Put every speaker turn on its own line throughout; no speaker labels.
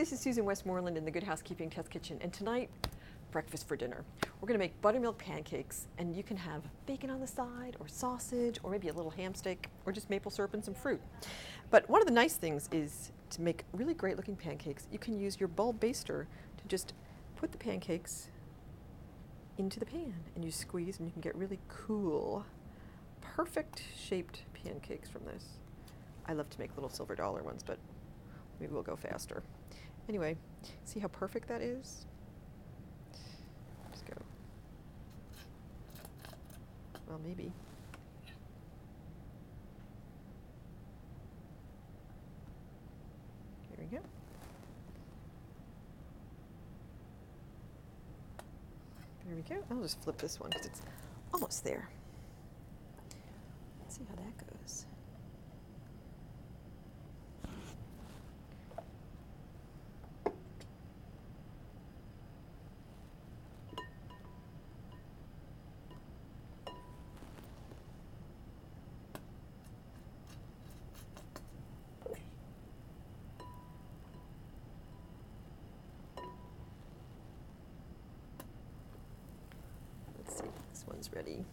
this is Susan Westmoreland in the Good Housekeeping Test Kitchen, and tonight, breakfast for dinner. We're to make buttermilk pancakes, and you can have bacon on the side, or sausage, or maybe a little ham steak, or just maple syrup and some fruit. But one of the nice things is to make really great looking pancakes, you can use your bulb baster to just put the pancakes into the pan, and you squeeze, and you can get really cool, perfect shaped pancakes from this. I love to make little silver dollar ones, but maybe we'll go faster. Anyway, see how perfect that is? Just go. Well, maybe. Here we go. There we go. I'll just flip this one because it's almost there. Let's see how that goes. Let's see, this one's ready.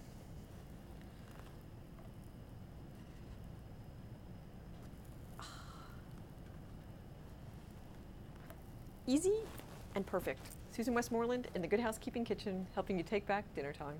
Easy and perfect. Susan Westmoreland in the Good Housekeeping Kitchen, helping you take back dinner time.